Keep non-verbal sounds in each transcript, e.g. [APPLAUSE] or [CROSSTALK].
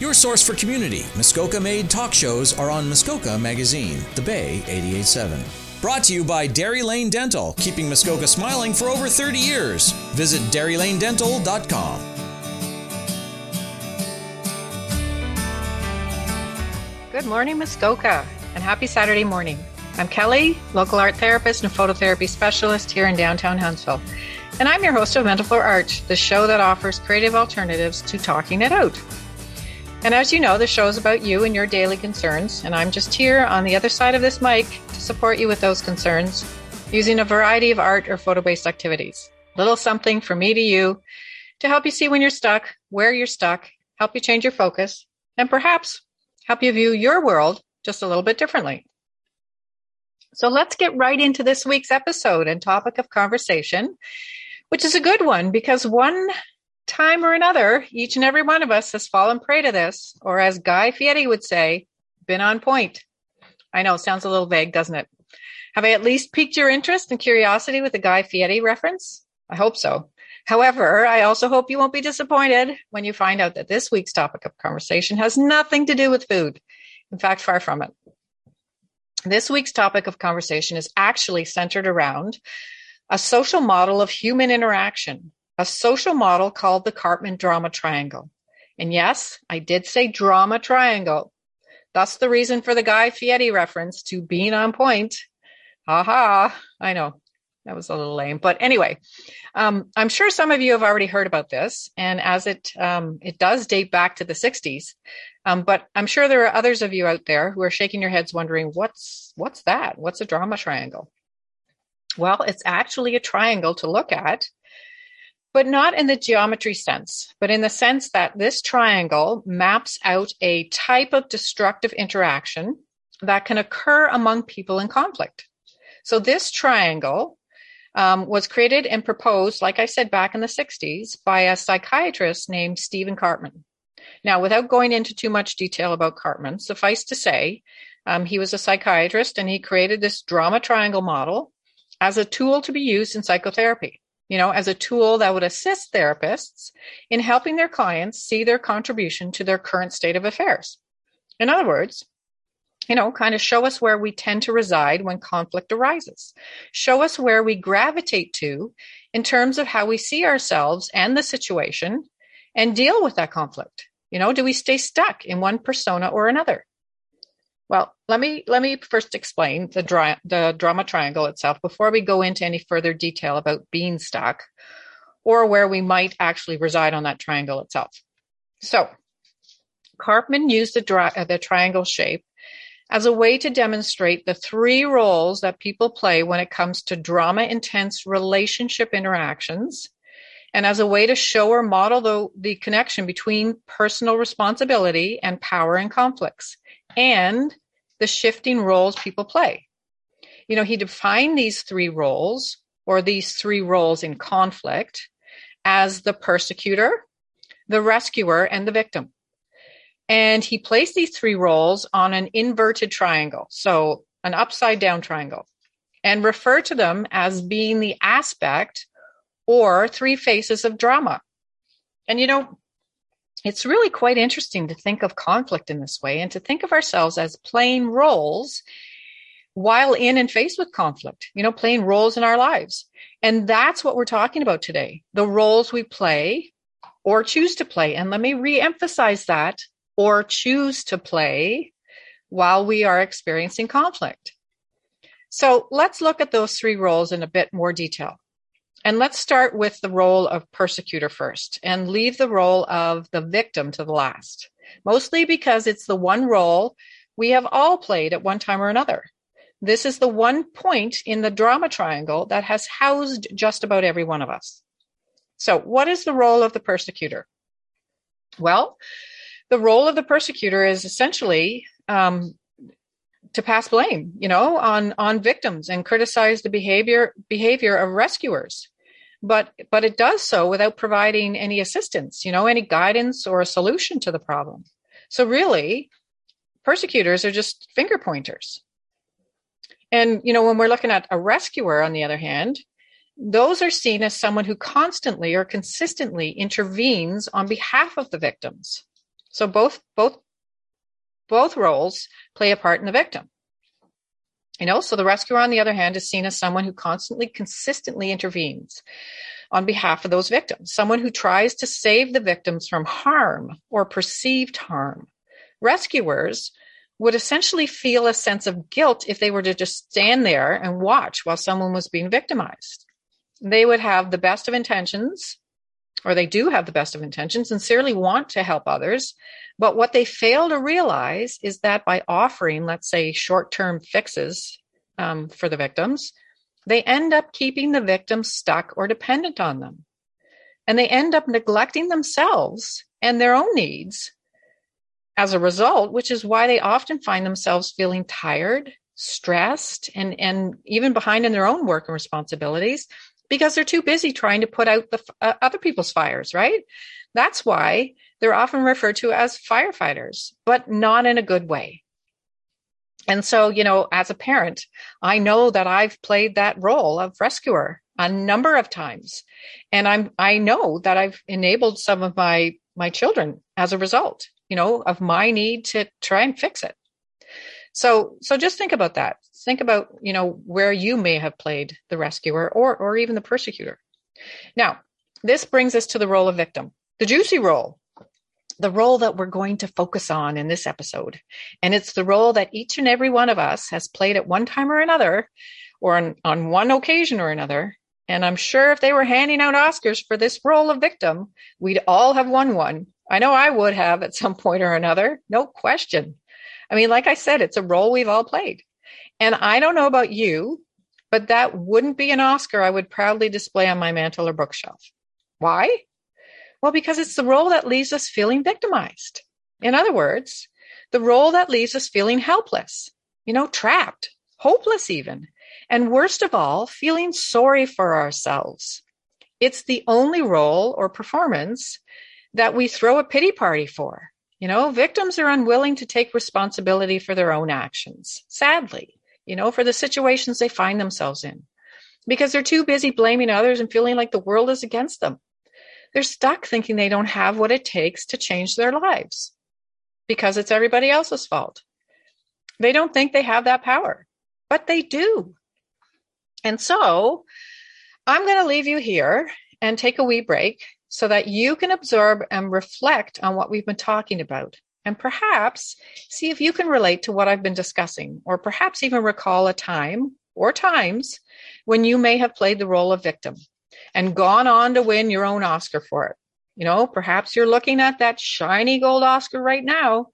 Your source for community, Muskoka made talk shows are on Muskoka Magazine, The Bay 887. Brought to you by Dairy Lane Dental, keeping Muskoka smiling for over 30 years. Visit DairyLaneDental.com. Good morning, Muskoka, and happy Saturday morning. I'm Kelly, local art therapist and phototherapy specialist here in downtown Huntsville. And I'm your host of Mental Floor Art, the show that offers creative alternatives to talking it out. And as you know, the show is about you and your daily concerns, and I'm just here on the other side of this mic to support you with those concerns using a variety of art or photo based activities. Little something from me to you to help you see when you're stuck, where you're stuck, help you change your focus, and perhaps help you view your world just a little bit differently. So let's get right into this week's episode and topic of conversation, which is a good one because one time or another, each and every one of us has fallen prey to this, or as Guy Fieri would say, been on point. I know, it sounds a little vague, doesn't it? Have I at least piqued your interest and curiosity with the Guy Fieri reference? I hope so. However, I also hope you won't be disappointed when you find out that this week's topic of conversation has nothing to do with food. In fact, far from it. This week's topic of conversation is actually centered around a social model of human interaction a social model called the Karpman drama triangle. And yes, I did say drama triangle. That's the reason for the Guy Fieri reference to being on point. Ha ha. I know that was a little lame, but anyway, um, I'm sure some of you have already heard about this, and as it um, it does date back to the 60s, um, but I'm sure there are others of you out there who are shaking your heads, wondering what's what's that? What's a drama triangle? Well, it's actually a triangle to look at but not in the geometry sense, but in the sense that this triangle maps out a type of destructive interaction that can occur among people in conflict. So this triangle um, was created and proposed, like I said, back in the 60s by a psychiatrist named Stephen Karpman. Now, without going into too much detail about Karpman, suffice to say, um, he was a psychiatrist and he created this drama triangle model as a tool to be used in psychotherapy you know, as a tool that would assist therapists in helping their clients see their contribution to their current state of affairs. In other words, you know, kind of show us where we tend to reside when conflict arises. Show us where we gravitate to in terms of how we see ourselves and the situation and deal with that conflict. You know, do we stay stuck in one persona or another? Well, let me let me first explain the, dra- the drama triangle itself before we go into any further detail about beanstalk or where we might actually reside on that triangle itself. So, Karpman used the, dra- uh, the triangle shape as a way to demonstrate the three roles that people play when it comes to drama intense relationship interactions and as a way to show or model the, the connection between personal responsibility and power and conflicts and the shifting roles people play. You know, he defined these three roles or these three roles in conflict as the persecutor, the rescuer, and the victim. And he placed these three roles on an inverted triangle, so an upside down triangle, and referred to them as being the aspect or three faces of drama. And you know, it's really quite interesting to think of conflict in this way and to think of ourselves as playing roles while in and faced with conflict, you know, playing roles in our lives. And that's what we're talking about today the roles we play or choose to play. And let me reemphasize that or choose to play while we are experiencing conflict. So let's look at those three roles in a bit more detail. And let's start with the role of persecutor first and leave the role of the victim to the last, mostly because it's the one role we have all played at one time or another. This is the one point in the drama triangle that has housed just about every one of us. So, what is the role of the persecutor? Well, the role of the persecutor is essentially um, to pass blame, you know, on on victims and criticize the behavior behavior of rescuers but but it does so without providing any assistance you know any guidance or a solution to the problem. So really persecutors are just finger pointers. And you know when we're looking at a rescuer on the other hand those are seen as someone who constantly or consistently intervenes on behalf of the victims. So both both both roles play a part in the victim. You know, so the rescuer, on the other hand, is seen as someone who constantly, consistently intervenes on behalf of those victims, someone who tries to save the victims from harm or perceived harm. Rescuers would essentially feel a sense of guilt if they were to just stand there and watch while someone was being victimized. They would have the best of intentions, or they do have the best of intentions, sincerely want to help others. But what they fail to realize is that by offering, let's say, short term fixes um, for the victims, they end up keeping the victims stuck or dependent on them. And they end up neglecting themselves and their own needs as a result, which is why they often find themselves feeling tired, stressed, and, and even behind in their own work and responsibilities because they're too busy trying to put out the uh, other people's fires, right? That's why they're often referred to as firefighters, but not in a good way. And so, you know, as a parent, I know that I've played that role of rescuer a number of times. And I'm, I know that I've enabled some of my, my children as a result, you know, of my need to try and fix it. So, so just think about that. Think about, you know, where you may have played the rescuer or, or even the persecutor. Now, this brings us to the role of victim, the juicy role the role that we're going to focus on in this episode. And it's the role that each and every one of us has played at one time or another, or on, on one occasion or another. And I'm sure if they were handing out Oscars for this role of victim, we'd all have won one. I know I would have at some [LAUGHS] point or another, no question. I mean, like I said, it's a role we've all played. And I don't know about you, but that wouldn't be an Oscar I would proudly display on my mantle or bookshelf. Why? Well, because it's the role that leaves us feeling victimized. In other words, the role that leaves us feeling helpless, you know, trapped, hopeless even. And worst of all, feeling sorry for ourselves. It's the only role or performance that we throw a pity party for. You know, victims are unwilling to take responsibility for their own actions, sadly, you know, for the situations they find themselves in, because they're too busy blaming others and feeling like the world is against them. They're stuck thinking they don't have what it takes to change their lives because it's everybody else's fault. They don't think they have that power, but they do. And so I'm going to leave you here and take a wee break so that you can absorb and reflect on what we've been talking about. And perhaps see if you can relate to what I've been discussing, or perhaps even recall a time or times when you may have played the role of victim and gone on to win your own Oscar for it. You know, perhaps you're looking at that shiny gold Oscar right now.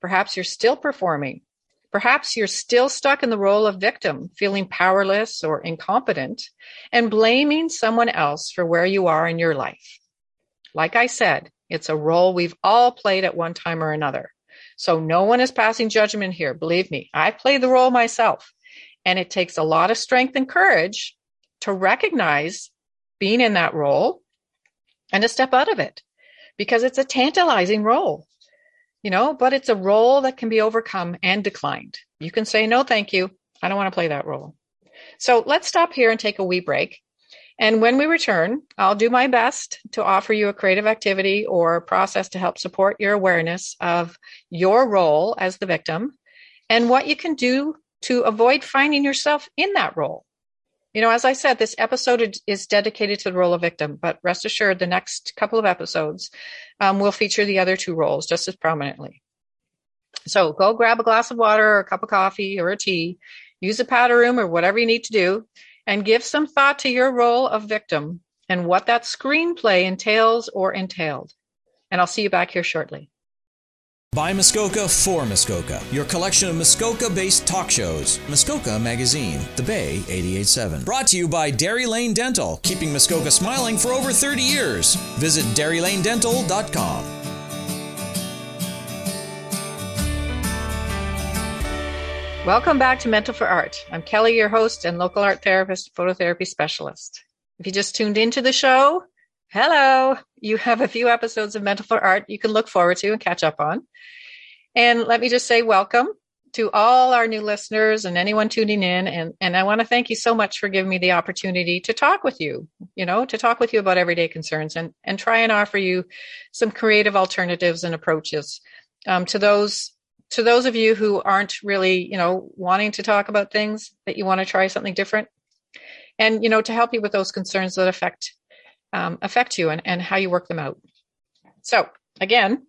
Perhaps you're still performing. Perhaps you're still stuck in the role of victim, feeling powerless or incompetent and blaming someone else for where you are in your life. Like I said, it's a role we've all played at one time or another. So no one is passing judgment here. Believe me, I played the role myself and it takes a lot of strength and courage to recognize being in that role and to step out of it because it's a tantalizing role, you know, but it's a role that can be overcome and declined. You can say, no, thank you. I don't want to play that role. So let's stop here and take a wee break. And when we return, I'll do my best to offer you a creative activity or process to help support your awareness of your role as the victim and what you can do to avoid finding yourself in that role. You know, as I said, this episode is dedicated to the role of victim, but rest assured, the next couple of episodes um, will feature the other two roles just as prominently. So go grab a glass of water or a cup of coffee or a tea, use a powder room or whatever you need to do, and give some thought to your role of victim and what that screenplay entails or entailed. And I'll see you back here shortly. By Muskoka for Muskoka, your collection of Muskoka based talk shows. Muskoka Magazine, The Bay 887. Brought to you by Dairy Lane Dental, keeping Muskoka smiling for over 30 years. Visit DairyLaneDental.com. Welcome back to Mental for Art. I'm Kelly, your host and local art therapist, phototherapy specialist. If you just tuned into the show, hello, you have a few episodes of Mental for Art you can look forward to and catch up on. And let me just say welcome. to all our new listeners and anyone tuning in. And, and I want to thank you so much for giving me the opportunity to talk with you, you know, to talk with you about everyday concerns and, and try and offer you some creative alternatives and approaches um, to those to those of you who aren't really, you know, wanting to talk about things that you want to try something different and, you know, to help you with those concerns that affect um, affect you and, and how you work them out. So again,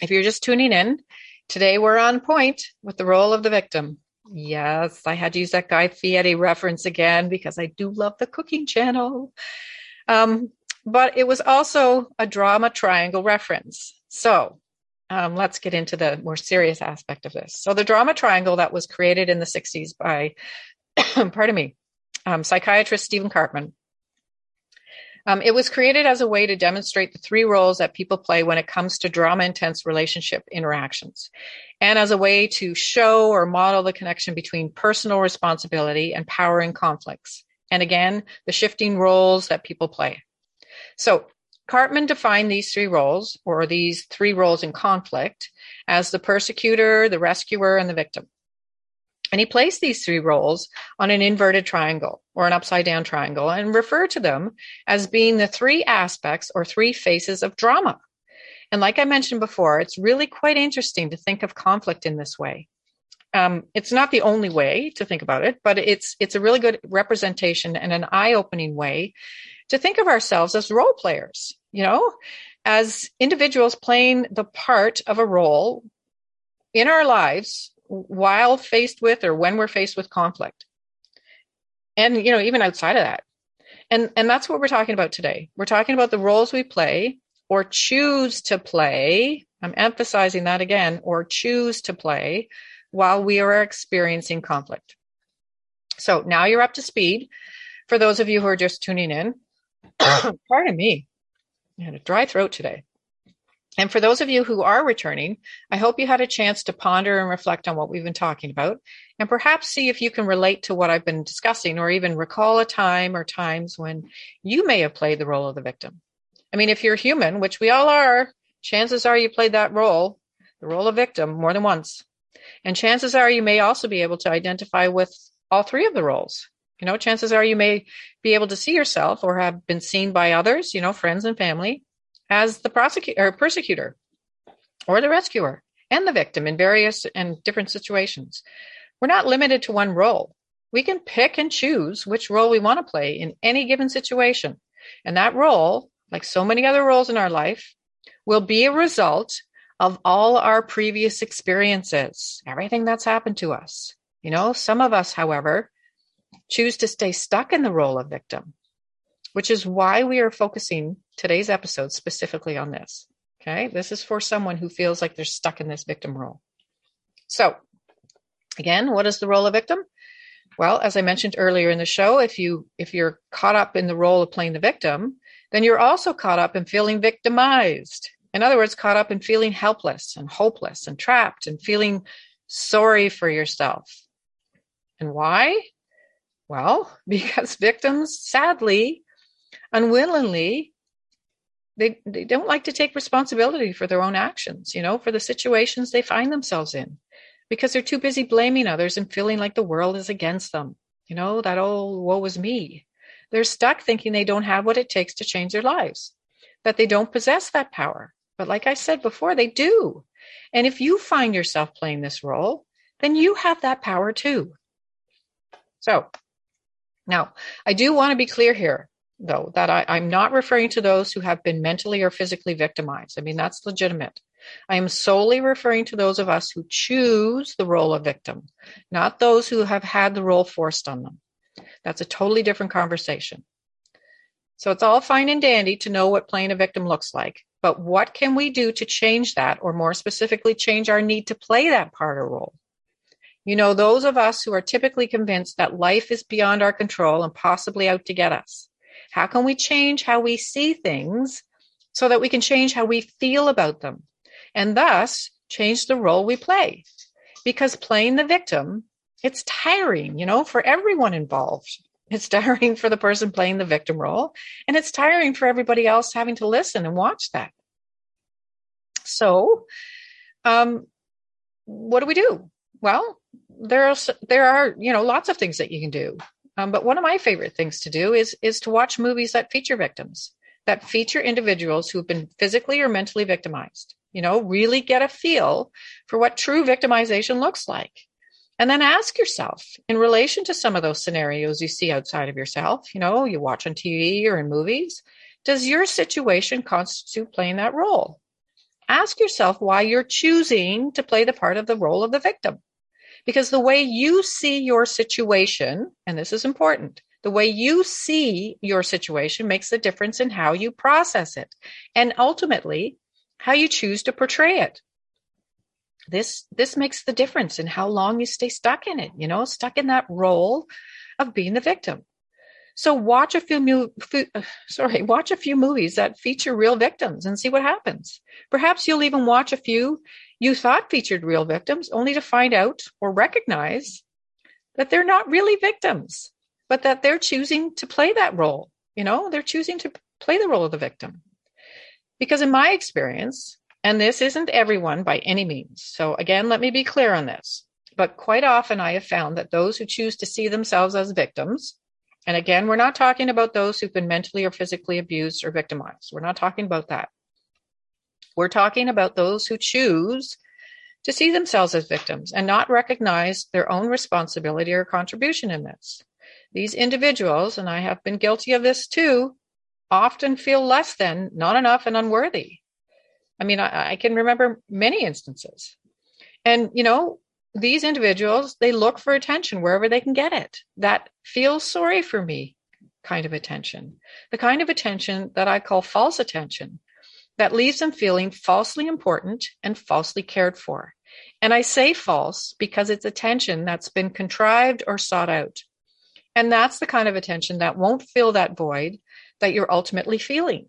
if you're just tuning in, today we're on point with the role of the victim. Yes, I had to use that Guy Fieri reference again because I do love the cooking channel. Um, but it was also a drama triangle reference. So um, let's get into the more serious aspect of this. So the drama triangle that was created in the 60s by, [CLEARS THROAT] pardon me, um, psychiatrist Stephen Karpman. um, it was created as a way to demonstrate the three roles that people play when it comes to drama intense relationship interactions, and as a way to show or model the connection between personal responsibility and power in conflicts. And again, the shifting roles that people play. So Karpman defined these three roles, or these three roles in conflict, as the persecutor, the rescuer, and the victim. And he placed these three roles on an inverted triangle or an upside down triangle and referred to them as being the three aspects or three faces of drama. And like I mentioned before, it's really quite interesting to think of conflict in this way. Um, it's not the only way to think about it, but it's it's a really good representation and an eye-opening way to think of ourselves as role players. You know, as individuals playing the part of a role in our lives while faced with or when we're faced with conflict. And, you know, even outside of that. And, and that's what we're talking about today. We're talking about the roles we play or choose to play. I'm emphasizing that again, or choose to play while we are experiencing conflict. So now you're up to speed. For those of you who are just tuning in, [COUGHS] pardon me, I had a dry throat today. And for those of you who are returning, I hope you had a chance to ponder and reflect on what we've been talking about and perhaps see if you can relate to what I've been discussing or even recall a time or times when you may have played the role of the victim. I mean, if you're human, which we all are, chances are you played that role, the role of victim, more than once. And chances are you may also be able to identify with all three of the roles. You know, chances are you may be able to see yourself or have been seen by others, you know, friends and family as the prosecutor or persecutor or the rescuer and the victim in various and different situations. We're not limited to one role. We can pick and choose which role we want to play in any given situation. And that role, like so many other roles in our life, will be a result of all our previous experiences, everything that's happened to us. You know, some of us, however, choose to stay stuck in the role of victim which is why we are focusing today's episode specifically on this. Okay. This is for someone who feels like they're stuck in this victim role. So again, what is the role of victim? Well, as I mentioned earlier in the show, if you if you're caught up in the role of playing the victim, then you're also caught up in feeling victimized. In other words, caught up in feeling helpless and hopeless and trapped and feeling sorry for yourself. And why? Well, [LAUGHS] because victims sadly unwillingly they they don't like to take responsibility for their own actions you know for the situations they find themselves in. Because they're too busy blaming others and feeling like the world is against them. You know that old woe is me. They're stuck thinking they don't have what it takes to change their lives. That they don't possess that power. But like i said before they do. And if you find yourself playing this role then you have that power too. So now i do want to be clear here though, that I, I'm not referring to those who have been mentally or physically victimized. I mean, that's legitimate. I am solely referring to those of us who choose the role of victim, not those who have had the role forced on them. That's a totally different conversation. So it's all fine and dandy to know what playing a victim looks like, but what can we do to change that, or more specifically, change our need to play that part or role? You know, those of us who are typically convinced that life is beyond our control and possibly out to get us. How can we change how we see things so that we can change how we feel about them and thus change the role we play? Because playing the victim, it's tiring, you know, for everyone involved. It's [LAUGHS] tiring for the person playing the victim role, and it's tiring for everybody else having to listen and watch that. So, um, what do we do? Well, there are there are you know lots of things that you can do, um, but one of my favorite things to do is is to watch movies that feature victims, that feature individuals who've been physically or mentally victimized. You know, really get a feel for what true victimization looks like. And then ask yourself, in relation to some of those scenarios you see outside of yourself, you know, you watch on TV or in movies, does your situation constitute playing that role? Ask yourself why you're choosing to play the part of the role of the victim. Because the way you see your situation, and this is important, the way you see your situation makes a difference in how you process it and ultimately how you choose to portray it. This, this makes the difference in how long you stay stuck in it, you know, stuck in that role of being the victim. So watch a few, [SIGHS] sorry, watch a few movies that feature real victims and see what happens. Perhaps you'll even watch a few you thought featured real victims only to find out or recognize that they're not really victims, but that they're choosing to play that role. You know, they're choosing to play the role of the victim. Because in my experience, and this isn't everyone by any means. So again, let me be clear on this. But quite often I have found that those who choose to see themselves as victims, and again, we're not talking about those who've been mentally or physically abused or victimized. We're not talking about that. We're talking about those who choose to see themselves as victims and not recognize their own responsibility or contribution in this. These individuals, and I have been guilty of this too, often feel less than, not enough, and unworthy. I mean, I, I, can remember many instances. And, you know, these individuals, they look for attention wherever they can get it. That feels sorry for me kind of attention. The kind of attention that I call false attention that leaves them feeling falsely important and falsely cared for. And I say false because it's attention that's been contrived or sought out. And that's the kind of attention that won't fill that void that you're ultimately feeling.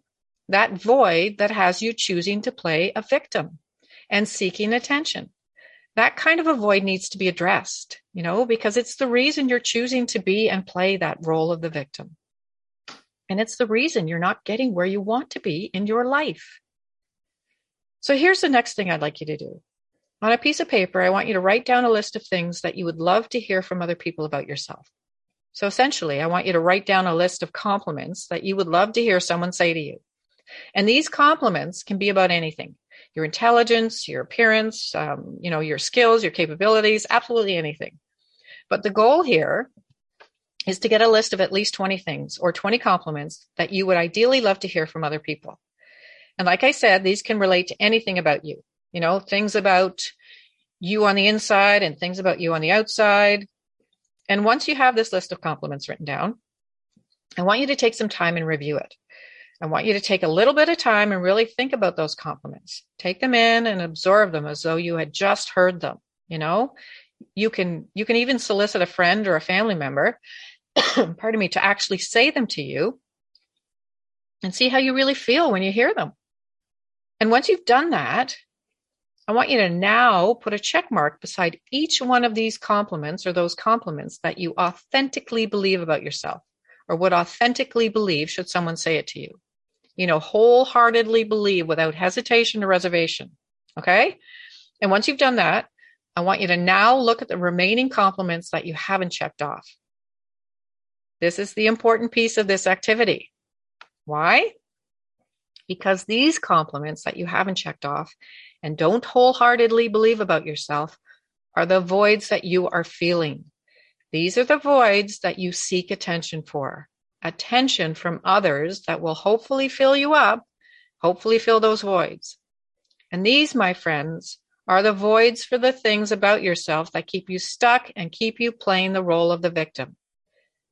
That void that has you choosing to play a victim and seeking attention. That kind of a void needs to be addressed, you know, because it's the reason you're choosing to be and play that role of the victim. And it's the reason you're not getting where you want to be in your life. So here's the next thing I'd like you to do. On a piece of paper, I want you to write down a list of things that you would love to hear from other people about yourself. So essentially, I want you to write down a list of compliments that you would love to hear someone say to you. And these compliments can be about anything your intelligence, your appearance, um, you know, your skills, your capabilities, absolutely anything. But the goal here is to get a list of at least 20 things or 20 compliments that you would ideally love to hear from other people. And like I said, these can relate to anything about you, you know, things about you on the inside and things about you on the outside. And once you have this list of compliments written down, I want you to take some time and review it. I want you to take a little bit of time and really think about those compliments. Take them in and absorb them as though you had just heard them. You know, you can you can even solicit a friend or a family member [CLEARS THROAT] pardon me, to actually say them to you and see how you really feel when you hear them. And once you've done that, I want you to now put a check mark beside each one of these compliments or those compliments that you authentically believe about yourself or would authentically believe should someone say it to you. You know, wholeheartedly believe without hesitation or reservation. Okay. And once you've done that, I want you to now look at the remaining compliments that you haven't checked off. This is the important piece of this activity. Why? Because these compliments that you haven't checked off and don't wholeheartedly believe about yourself are the voids that you are feeling. These are the voids that you seek attention for. Attention from others that will hopefully fill you up, hopefully fill those voids. And these, my friends, are the voids for the things about yourself that keep you stuck and keep you playing the role of the victim.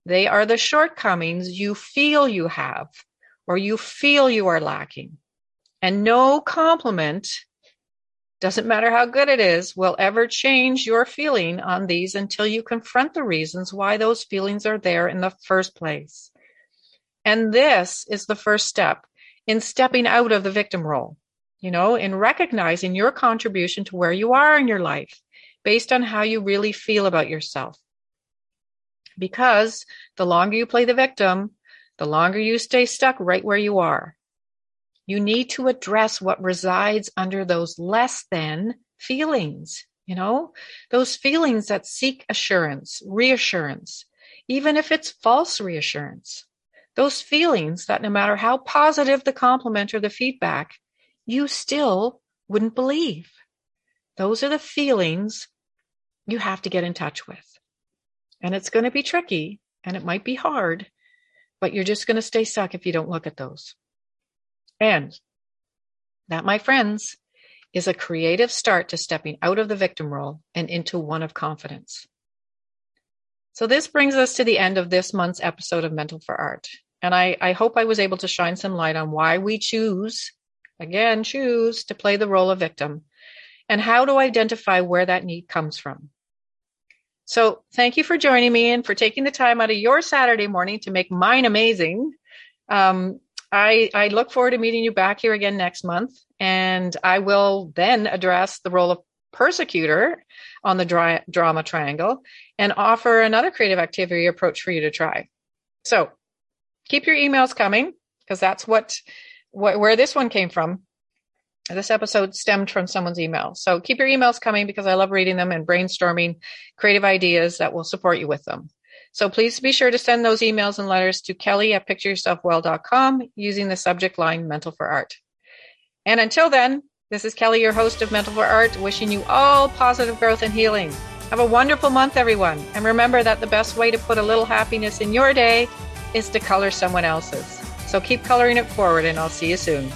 They are the shortcomings you feel you have or you feel you are lacking. And no compliment, doesn't matter how good it is, will ever change your feeling on these until you confront the reasons why those feelings are there in the first place. And this is the first step in stepping out of the victim role, you know, in recognizing your contribution to where you are in your life based on how you really feel about yourself because the longer you play the victim, the longer you stay stuck right where you are. You need to address what resides under those less than feelings. You know, those feelings that seek assurance, reassurance, even if it's false reassurance. Those feelings that no matter how positive the compliment or the feedback, you still wouldn't believe. Those are the feelings you have to get in touch with. And it's going to be tricky and it might be hard, but you're just going to stay stuck if you don't look at those. And that, my friends, is a creative start to stepping out of the victim role and into one of confidence. So this brings us to the end of this month's episode of Mental for Art. And I, I hope I was able to shine some light on why we choose, again, choose to play the role of victim and how to identify where that need comes from. So thank you for joining me and for taking the time out of your Saturday morning to make mine amazing. Um, I, I look forward to meeting you back here again next month. And I will then address the role of persecutor on the dry, drama triangle and offer another creative activity approach for you to try. So keep your emails coming because that's what, what, where this one came from. This episode stemmed from someone's email. So keep your emails coming because I love reading them and brainstorming creative ideas that will support you with them. So please be sure to send those emails and letters to Kelly at pictureyourselfwell.com using the subject line mental for art. And until then, this is Kelly, your host of Mental for Art, wishing you all positive growth and healing. Have a wonderful month, everyone. And remember that the best way to put a little happiness in your day is to color someone else's. So keep coloring it forward, and I'll see you soon.